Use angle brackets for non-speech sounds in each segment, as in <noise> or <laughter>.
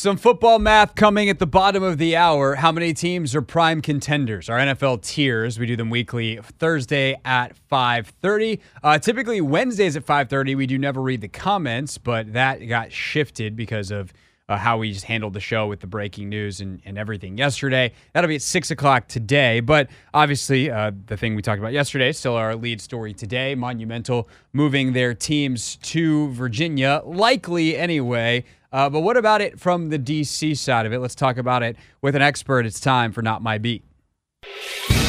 Some football math coming at the bottom of the hour. How many teams are prime contenders? Our NFL tiers. We do them weekly. Thursday at 5:30. Uh, typically Wednesdays at 5:30. We do never read the comments, but that got shifted because of uh, how we just handled the show with the breaking news and, and everything yesterday. That'll be at six o'clock today. But obviously, uh, the thing we talked about yesterday, still our lead story today. Monumental moving their teams to Virginia, likely anyway. Uh, but what about it from the DC side of it? Let's talk about it with an expert. It's time for Not My Beat.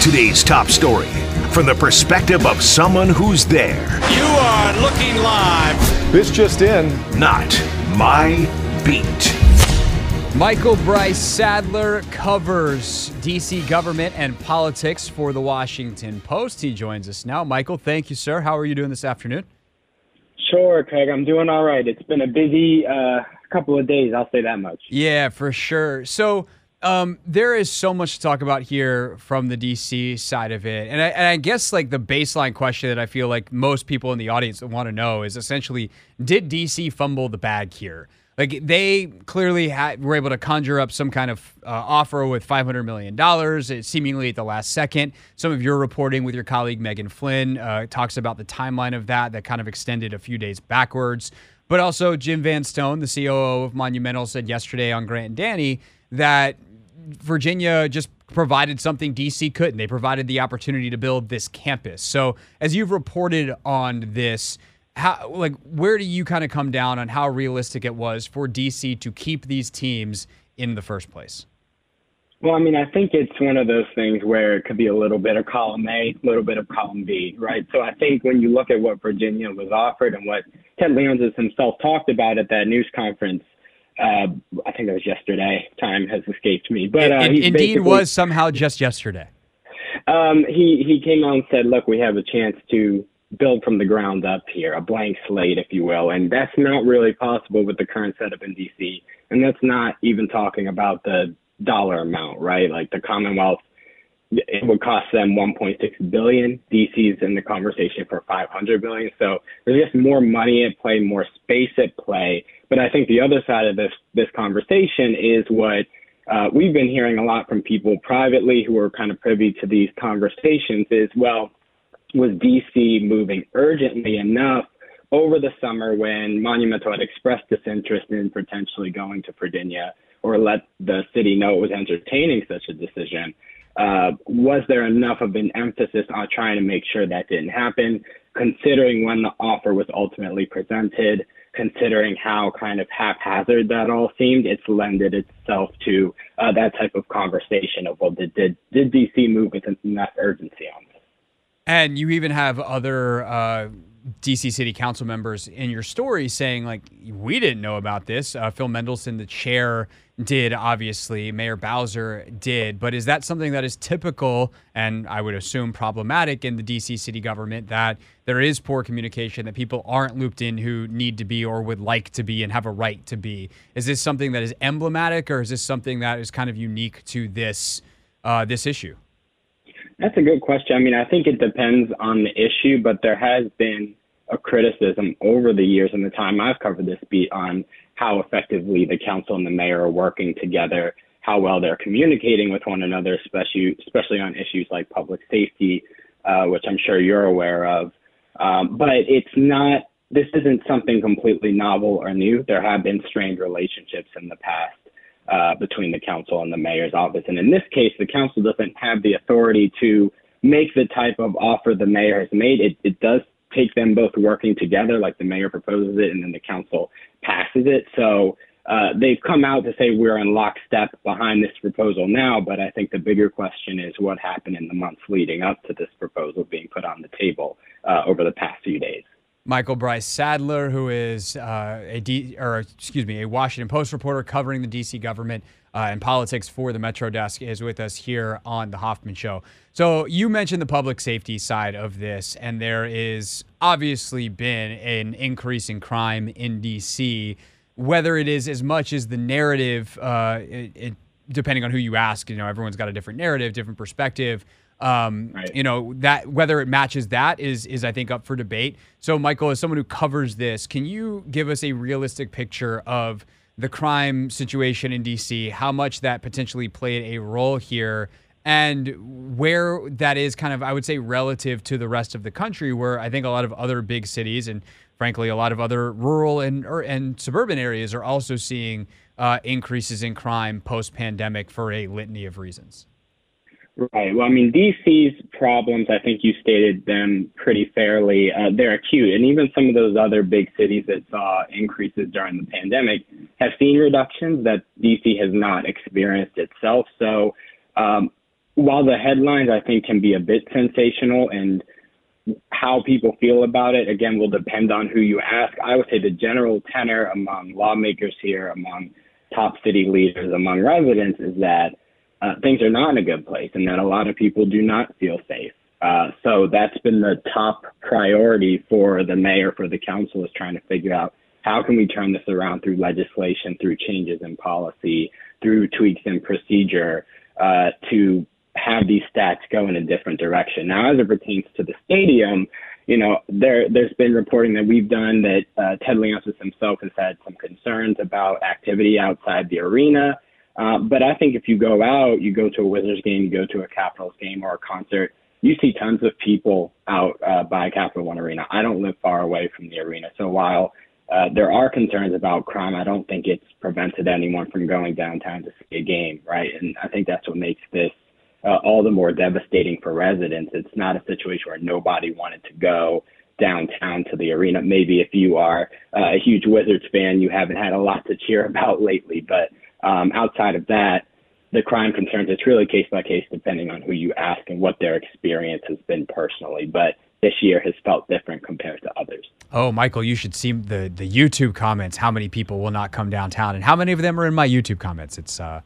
Today's top story from the perspective of someone who's there. You are looking live. This just in. Not My Beat. Michael Brice Saddler covers DC government and politics for the Washington Post. He joins us now. Michael, thank you, sir. How are you doing this afternoon? Sure, Craig. I'm doing all right. It's been a busy uh, couple of days. I'll say that much. Yeah, for sure. So um, there is so much to talk about here from the DC side of it, and I, and I guess like the baseline question that I feel like most people in the audience want to know is essentially, did DC fumble the bag here? Like they clearly had, were able to conjure up some kind of uh, offer with five hundred million dollars, seemingly at the last second. Some of your reporting with your colleague Meagan Flynn uh, talks about the timeline of that that kind of extended a few days backwards. But also, Jim Van Stone, the COO of Monumental, said yesterday on Grant and Danny that Virginia just provided something DC couldn't. They provided the opportunity to build this campus. So, as you've reported on this, how like where do you kind of come down on how realistic it was for DC to keep these teams in the first place? Well, I mean, I think it's one of those things where it could be a little bit of column A, a little bit of column B, right? So I think when you look at what Virginia was offered and what Ted Leonsis himself talked about at that news conference, uh, I think it was yesterday. Time has escaped me, but uh, it, indeed was somehow just yesterday. Um, he he came out and said, "Look, we have a chance to build from the ground up here, a blank slate, if you will, and that's not really possible with the current setup in DC. And that's not even talking about the dollar amount, right? Like the Commonwealth, it would cost them 1.6 billion. DC's in the conversation for 500 billion. So there's just more money at play, more space at play. But I think the other side of this this conversation is what uh, we've been hearing a lot from people privately who are kind of privy to these conversations. Is well, was DC moving urgently enough over the summer when Monumental had expressed disinterest in potentially going to Virginia? Or let the city know it was entertaining such a decision. Uh, was there enough of an emphasis on trying to make sure that didn't happen, considering when the offer was ultimately presented, considering how kind of haphazard that all seemed, it's lended itself to uh, that type of conversation of, well, did, did, did DC move with enough urgency on this? And you even have other uh, DC City Council members in your story saying, like, we didn't know about this. Uh, Phil Mendelson, the chair, did, obviously. Mayor Bowser did. But is that something that is typical and I would assume problematic in the DC city government that there is poor communication, that people aren't looped in who need to be or would like to be and have a right to be? Is this something that is emblematic or is this something that is kind of unique to this uh, this issue? That's a good question. I mean, I think it depends on the issue, but there has been a criticism over the years and the time I've covered this beat on how effectively the council and the mayor are working together, how well they're communicating with one another, especially especially on issues like public safety, uh, which I'm sure you're aware of. Um, but it's not. This isn't something completely novel or new. There have been strained relationships in the past uh, between the council and the mayor's office, and in this case, the council doesn't have the authority to make the type of offer the mayor has made. It, it does take them both working together, like the mayor proposes it and then the council passes it. So uh, they've come out to say we're in lockstep behind this proposal now, but I think the bigger question is what happened in the months leading up to this proposal being put on the table uh, over the past few days. Michael Brice Saddler, who is uh, a D, or excuse me, a Washington Post reporter covering the DC government uh, and politics for the Metro Desk, is with us here on the Hoffman Show. So you mentioned the public safety side of this, and there is obviously been an increase in crime in DC. Whether it is as much as the narrative, uh, it, it, depending on who you ask, you know, everyone's got a different narrative, different perspective. Um, right. You know that whether it matches that is is I think up for debate. So, Michael, as someone who covers this, can you give us a realistic picture of the crime situation in DC, how much that potentially played a role here, and where that is kind of, I would say, relative to the rest of the country, where I think a lot of other big cities and frankly a lot of other rural and or, and suburban areas are also seeing uh, increases in crime post pandemic for a litany of reasons. Right. Well, I mean, DC's problems, I think you stated them pretty fairly. Uh, they're acute. And even some of those other big cities that saw increases during the pandemic have seen reductions that DC has not experienced itself. So um, while the headlines, I think, can be a bit sensational and how people feel about it, again, will depend on who you ask. I would say the general tenor among lawmakers here, among top city leaders, among residents is that uh, things are not in a good place and that a lot of people do not feel safe. Uh, so that's been the top priority for the mayor, for the council, is trying to figure out how can we turn this around through legislation, through changes in policy, through tweaks in procedure uh, to have these stats go in a different direction. Now, as it pertains to the stadium, you know, there there's been reporting that we've done that uh, Ted Leonsis himself has had some concerns about activity outside the arena. Uh, but I think if you go out, you go to a Wizards game, you go to a Capitals game or a concert, you see tons of people out uh, by Capital One Arena. I don't live far away from the arena, so while uh, there are concerns about crime, I don't think it's prevented anyone from going downtown to see a game, right? And I think that's what makes this uh, all the more devastating for residents. It's not a situation where nobody wanted to go downtown to the arena. Maybe if you are uh, a huge Wizards fan, you haven't had a lot to cheer <laughs> about lately, but um, outside of that, the crime concerns, it's really case by case depending on who you ask and what their experience has been personally. But this year has felt different compared to others. Oh, Michael, you should see the the YouTube comments. How many people will not come downtown, and how many of them are in my YouTube comments? It's uh,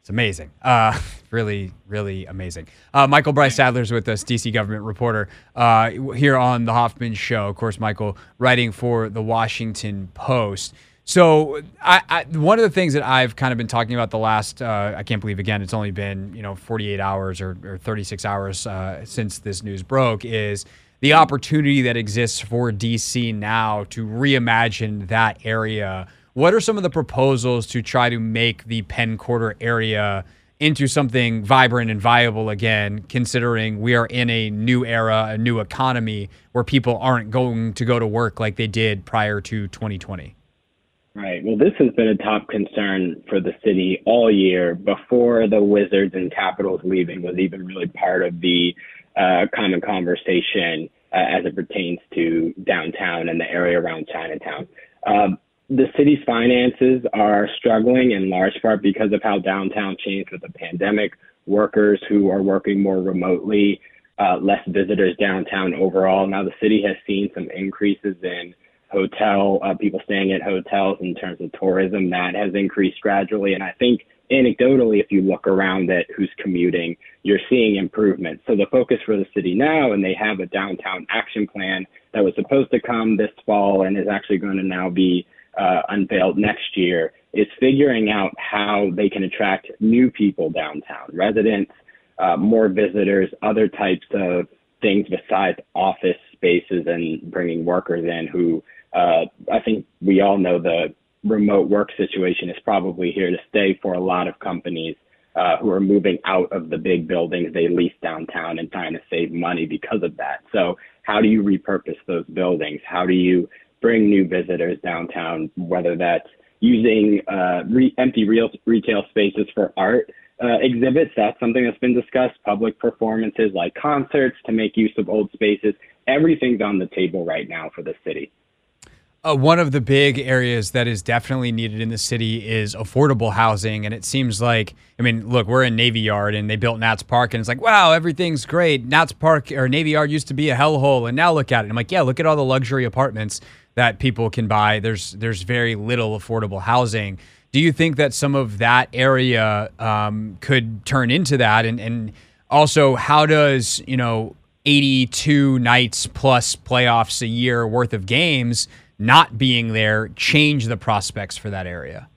it's amazing. Uh, <laughs> really, really amazing. Uh, Michael Brice Saddler's with us, DC government reporter, uh, here on the Hoffman Show. Of course, Michael writing for the Washington Post. So, I, I, one of the things that I've kind of been talking about the last, uh, I can't believe again, it's only been you know 48 hours or, or 36 hours uh, since this news broke, is the opportunity that exists for DC now to reimagine that area. What are some of the proposals to try to make the Penn Quarter area into something vibrant and viable again, considering we are in a new era, a new economy where people aren't going to go to work like they did prior to 2020? Right. Well, this has been a top concern for the city all year before the Wizards and Capitals leaving was even really part of the uh, common conversation uh, as it pertains to downtown and the area around Chinatown. Uh, the city's finances are struggling in large part because of how downtown changed with the pandemic. Workers who are working more remotely, uh, less visitors downtown overall. Now the city has seen some increases in hotel uh, people staying at hotels in terms of tourism that has increased gradually. And i think anecdotally if you look around at who's commuting you're seeing improvement. So the focus for the city now and they have a downtown action plan that was supposed to come this fall and is actually going to now be uh, unveiled next year is figuring out how they can attract new people downtown residents uh, more visitors other types of things besides office spaces and bringing workers in who uh, I think we all know the remote work situation is probably here to stay for a lot of companies uh, who are moving out of the big buildings they lease downtown and trying to save money because of that. So, how do you repurpose those buildings? How do you bring new visitors downtown, whether that's using uh, re- empty real retail spaces for art uh, exhibits? That's something that's been discussed. Public performances like concerts to make use of old spaces. Everything's on the table right now for the city. Uh, one of the big areas that is definitely needed in the city is affordable housing. And it seems like, I mean, look, we're in Navy Yard and they built Nats Park, and it's like, wow, everything's great. Nats Park or Navy Yard used to be a hellhole, and now look at it. I'm like, yeah, look at all the luxury apartments that people can buy. There's there's very little affordable housing. Do you think that some of that area um, could turn into that? And and also, how does you know 82 nights plus playoffs a year worth of games? Not being there change the prospects for that area?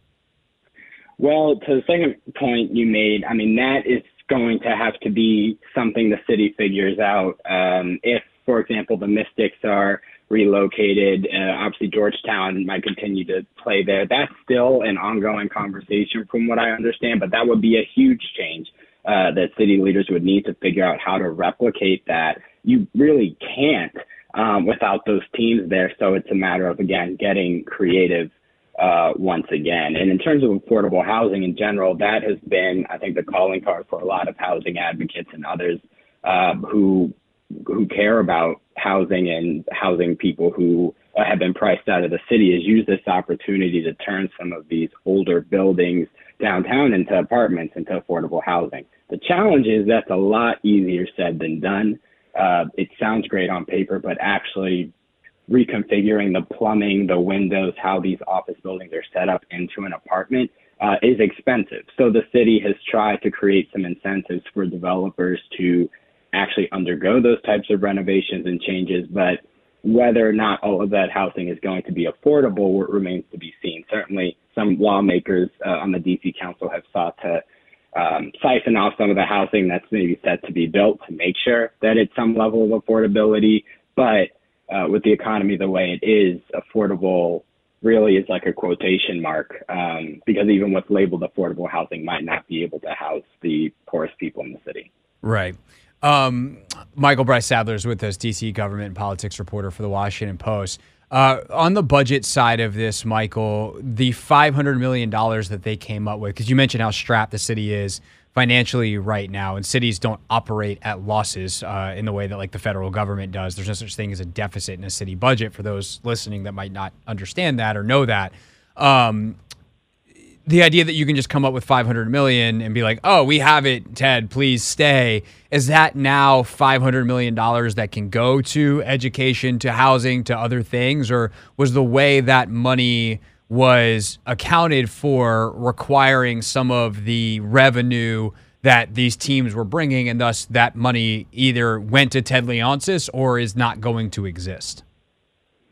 Well, to the second point you made, I mean, that is going to have to be something the city figures out. Um, if, for example, the Mystics are relocated. Uh, obviously, Georgetown might continue to play there. That's still an ongoing conversation, from what I understand, but that would be a huge change uh, that city leaders would need to figure out how to replicate that. You really can't um, without those teams there. So it's a matter of, again, getting creative uh, once again. And in terms of affordable housing in general, that has been, I think, the calling card for a lot of housing advocates and others uh, who who care about housing and housing people who have been priced out of the city is use this opportunity to turn some of these older buildings downtown into apartments into affordable housing. The challenge is that's a lot easier said than done. Uh, it sounds great on paper, but actually reconfiguring the plumbing, the windows, how these office buildings are set up into an apartment uh, is expensive. So the city has tried to create some incentives for developers to actually undergo those types of renovations and changes, but whether or not all of that housing is going to be affordable remains to be seen. Certainly, some lawmakers uh, on the DC Council have sought to um, siphon off some of the housing that's maybe set to be built to make sure that it's some level of affordability. But uh, with the economy the way it is, affordable really is like a quotation mark um, because even what's labeled affordable housing might not be able to house the poorest people in the city. Right. Um, Michael Brice Saddler is with us, DC government and politics reporter for the Washington Post. Uh, on the budget side of this, Michael, the $500 million that they came up with, because you mentioned how strapped the city is financially right now, and cities don't operate at losses uh, in the way that like the federal government does. There's no such thing as a deficit in a city budget. For those listening that might not understand that or know that, um, the idea that you can just come up with 500 million and be like, "Oh, we have it, Ted, please stay." Is that now 500 million dollars that can go to education, to housing, to other things or was the way that money was accounted for requiring some of the revenue that these teams were bringing and thus that money either went to Ted Leonsis or is not going to exist?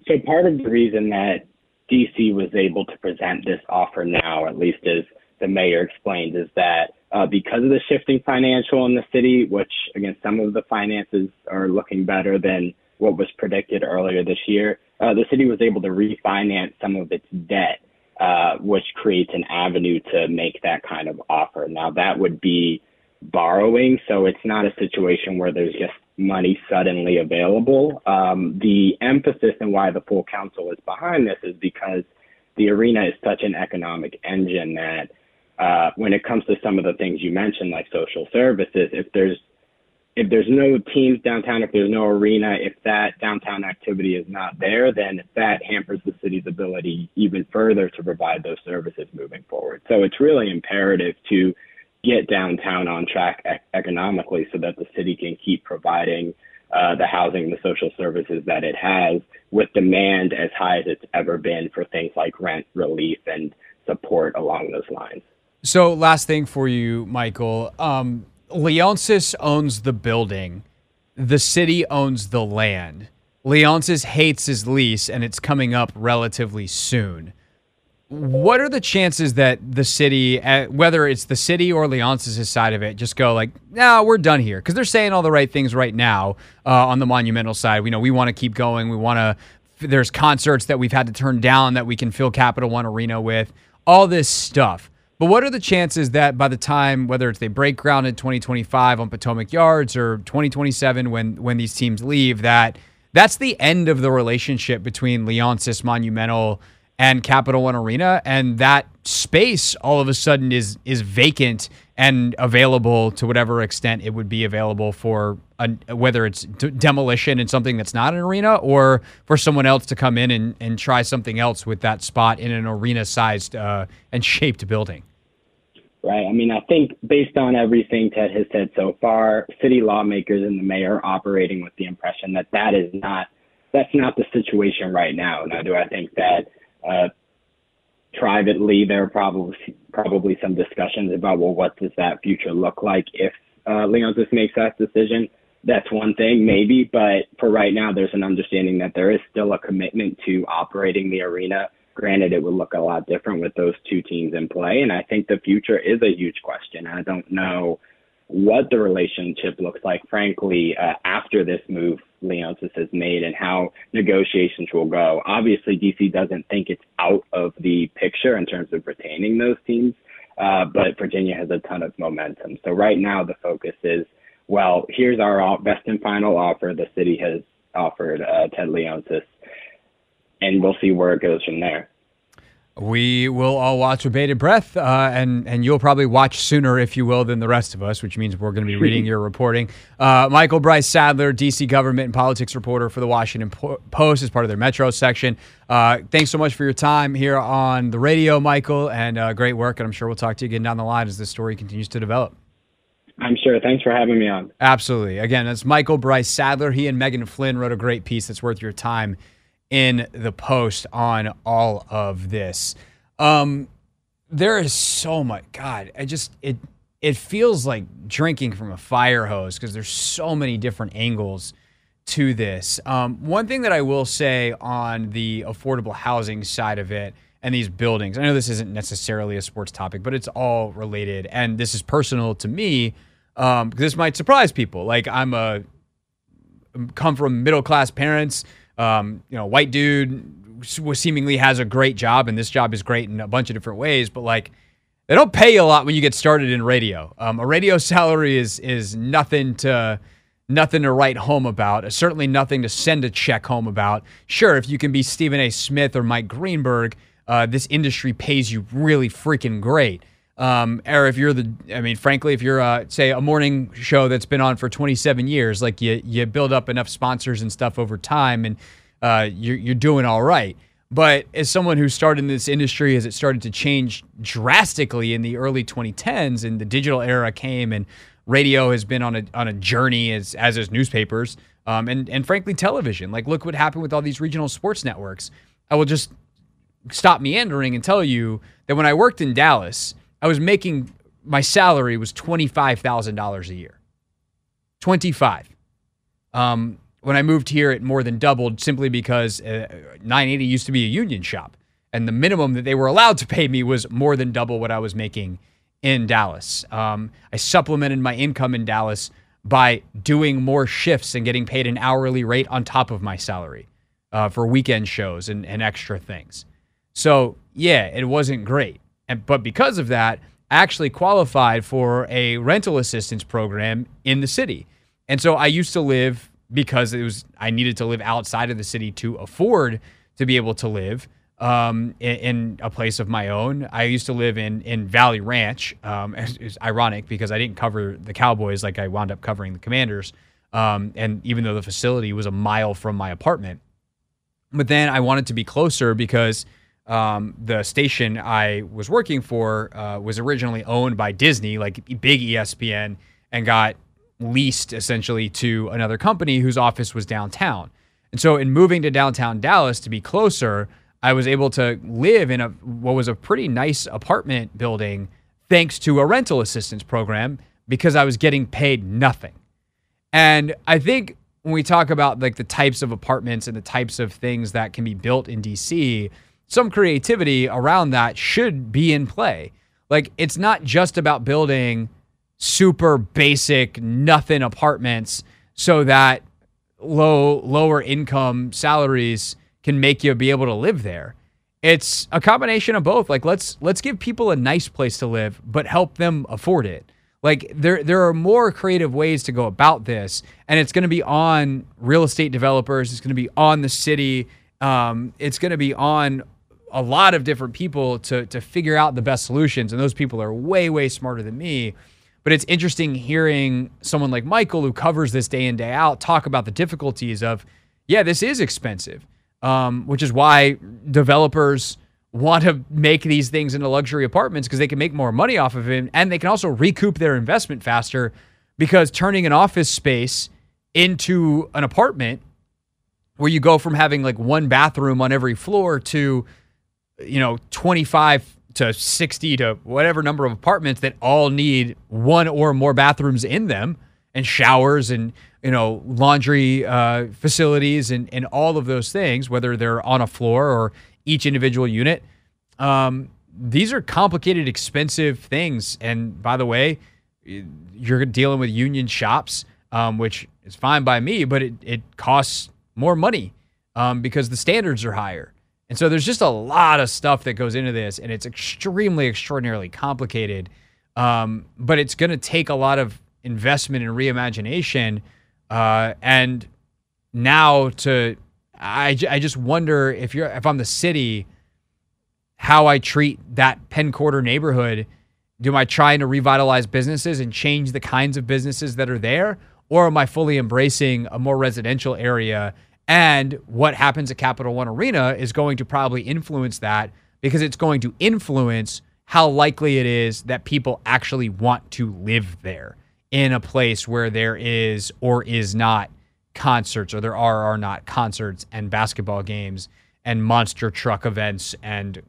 So part of the reason that DC was able to present this offer now, at least as the mayor explained, is that uh, because of the shifting financial in the city, which again, some of the finances are looking better than what was predicted earlier this year, uh, the city was able to refinance some of its debt, uh, which creates an avenue to make that kind of offer. Now, that would be borrowing, so it's not a situation where there's just money suddenly available. Um, the emphasis and why the full council is behind this is because the arena is such an economic engine that uh, when it comes to some of the things you mentioned, like social services, if there's if there's no teams downtown, if there's no arena, if that downtown activity is not there, then that hampers the city's ability even further to provide those services moving forward. So it's really imperative to get downtown on track ec- economically so that the city can keep providing uh, the housing and the social services that it has with demand as high as it's ever been for things like rent relief and support along those lines. So, last thing for you, Michael. Um, Leonsis owns the building, the city owns the land. Leonsis hates his lease, and it's coming up relatively soon what are the chances that the city, uh, whether it's the city or Leonsis' side of it, just go like, no, we're done here? Because they're saying all the right things right now uh, on the monumental side. We know we want to keep going. We want to. There's concerts that we've had to turn down that we can fill Capital One Arena with. All this stuff. But what are the chances that by the time, whether it's they break ground in 2025 on Potomac Yards or 2027 when when these teams leave, that that's the end of the relationship between Leonsis Monumental and Capital One Arena, and that space all of a sudden is is vacant and available to whatever extent it would be available for a, whether it's d- demolition and something that's not an arena or for someone else to come in and, and try something else with that spot in an arena sized uh, and <laughs> shaped building. Right. I mean, I think based on everything Ted has said so far, city lawmakers and the mayor are operating with the impression that that is not that's not the situation right now. Now, do I think that uh, privately, there are probably probably some discussions about well, what does that future look like if uh, Leonsis makes that decision. That's one thing, maybe, but for right now, there's an understanding that there is still a commitment to operating the arena. Granted, it would look a lot different with those two teams in play, and I think the future is a huge question. I don't know what the relationship looks like, frankly, uh, after this move Leonsis has made and how negotiations will go. Obviously, DC doesn't think it's out of the picture in terms of retaining those teams, uh, but Virginia has a ton of momentum. So right now, the focus is, well, here's our best and final offer the city has offered uh, Ted Leonsis, and we'll see where it goes from there. We will all watch with bated breath, uh, and and you'll probably watch sooner, if you will, than the rest of us, which means we're going to be <laughs> reading your reporting. Uh, Michael Brice Saddler, DC government and politics reporter for the Washington Post, as part of their Metro section. Uh, thanks so much for your time here on the radio, Michael, and uh, great work. And I'm sure we'll talk to you again down the line as this story continues to develop. I'm sure. Thanks for having me on. Absolutely. Again, that's Michael Brice Saddler. He and Meagan Flynn wrote a great piece that's worth your time in the post on all of this. Um, there is so much. God, I just it it feels like drinking from a fire hose because there's so many different angles to this. Um, one thing that I will say on the affordable housing side of it and these buildings, I know this isn't necessarily a sports topic, but it's all related, and this is personal to me. Um, this might surprise people. Like I'm a come from middle class parents um, you know, white dude seemingly has a great job, and this job is great in a bunch of different ways. But like, they don't pay you a lot when you get started in radio. Um, a radio <laughs> salary is is nothing to nothing to write home about. Certainly nothing to send a check home about. Sure, if you can be Stephen A. Smith or Mike Greenberg, uh, this industry pays you really freaking great. Um, or if you're the, I mean, frankly, if you're, uh, say, a morning show that's been on for 27 years, like you, you build up enough sponsors and stuff over time, and uh, you're, you're doing all right. But as someone who started in this industry, as it started to change drastically in the early 2010s, and the digital era came, and radio has been on a on a journey as as is newspapers, um, and and frankly, television. Like, look what happened with all these regional sports networks. I will just stop meandering and tell you that when I worked in Dallas I was making my salary was twenty five thousand dollars a year. Twenty five. Um, when I moved here, it more than doubled simply because uh, 980 used to be a union shop, and the minimum that they were allowed to pay me was more than double what I was making in Dallas. Um, I supplemented my income in Dallas by doing more shifts and getting paid an hourly rate on top of my salary uh, for weekend shows and, and extra things. So yeah, it wasn't great. And, but because of that, I actually qualified for a rental assistance program in the city. And so I used to live because it was I needed to live outside of the city to afford to be able to live um, in, in, a place of my own. I used to live in in Valley Ranch. Um, <laughs> it's, it's, ironic because I didn't cover the Cowboys like I wound up covering the Commanders. Um, and even though the facility was a mile from my apartment, but then I wanted to be closer because um, the station I was working for uh, was originally owned by Disney, like big ESPN, and got leased essentially to another company whose office was downtown. And so, in moving to downtown Dallas to be closer, I was able to live in a what was a pretty nice apartment building thanks to a rental assistance program because I was getting paid nothing. And I think when we talk about like the types of apartments and the types of things that can be built in DC, some creativity around that should be in play. Like it's not just about building super basic nothing apartments so that low lower income salaries can make you be able to live there. It's a combination of both. Like let's let's give people a nice place to live but help them afford it. Like there there are more creative ways to go about this and it's going to be on real estate developers, it's going to be on the city, um, it's going to be on a lot of different people to to figure out the best solutions, and those people are way way smarter than me. But it's interesting hearing someone like Michael, who covers this day in day out, talk about the difficulties of, yeah, this is expensive, um, which is why developers want to make these things into luxury apartments because they can make more money off of it, and they can also recoup their investment faster because turning an office space into an apartment where you go from having like one bathroom on every floor to you know, 25 to 60 to whatever number of apartments that all need one or more bathrooms in them and showers and you know laundry uh, facilities and, and all of those things whether they're on a floor or each individual unit um, these are complicated expensive things and by the way you're dealing with union shops, um, which is fine by me, but it, it costs more money um, because the standards are higher. And so there's just a lot of stuff that goes into this, and it's extremely, extraordinarily complicated. Um, but it's going to take a lot of investment and reimagination. Uh, and now to, I, I just wonder if you're if I'm the city, how I treat that Penn Quarter neighborhood. Do I trying to revitalize businesses and change the kinds of businesses that are there, or am I fully embracing a more residential area? And what happens at Capital One Arena is going to probably influence that because it's going to influence how likely it is that people actually want to live there in a place where there is or is not concerts or there are or are not concerts and basketball games and monster truck events and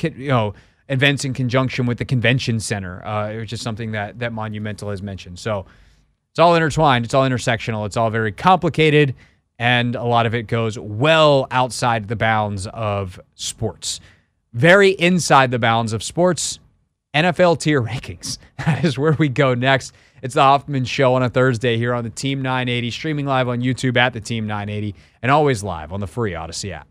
you know events in conjunction with the convention center, uh, which is something that that Monumental has mentioned. So it's all intertwined, it's all intersectional, it's all very complicated, and a lot of it goes well outside the bounds of sports. Very inside the bounds of sports, NFL tier <laughs> rankings. That is where we go next. It's the Hoffman Show on a Thursday here on the Team 980, streaming live on YouTube at the Team 980, and always live on the free Audacy app.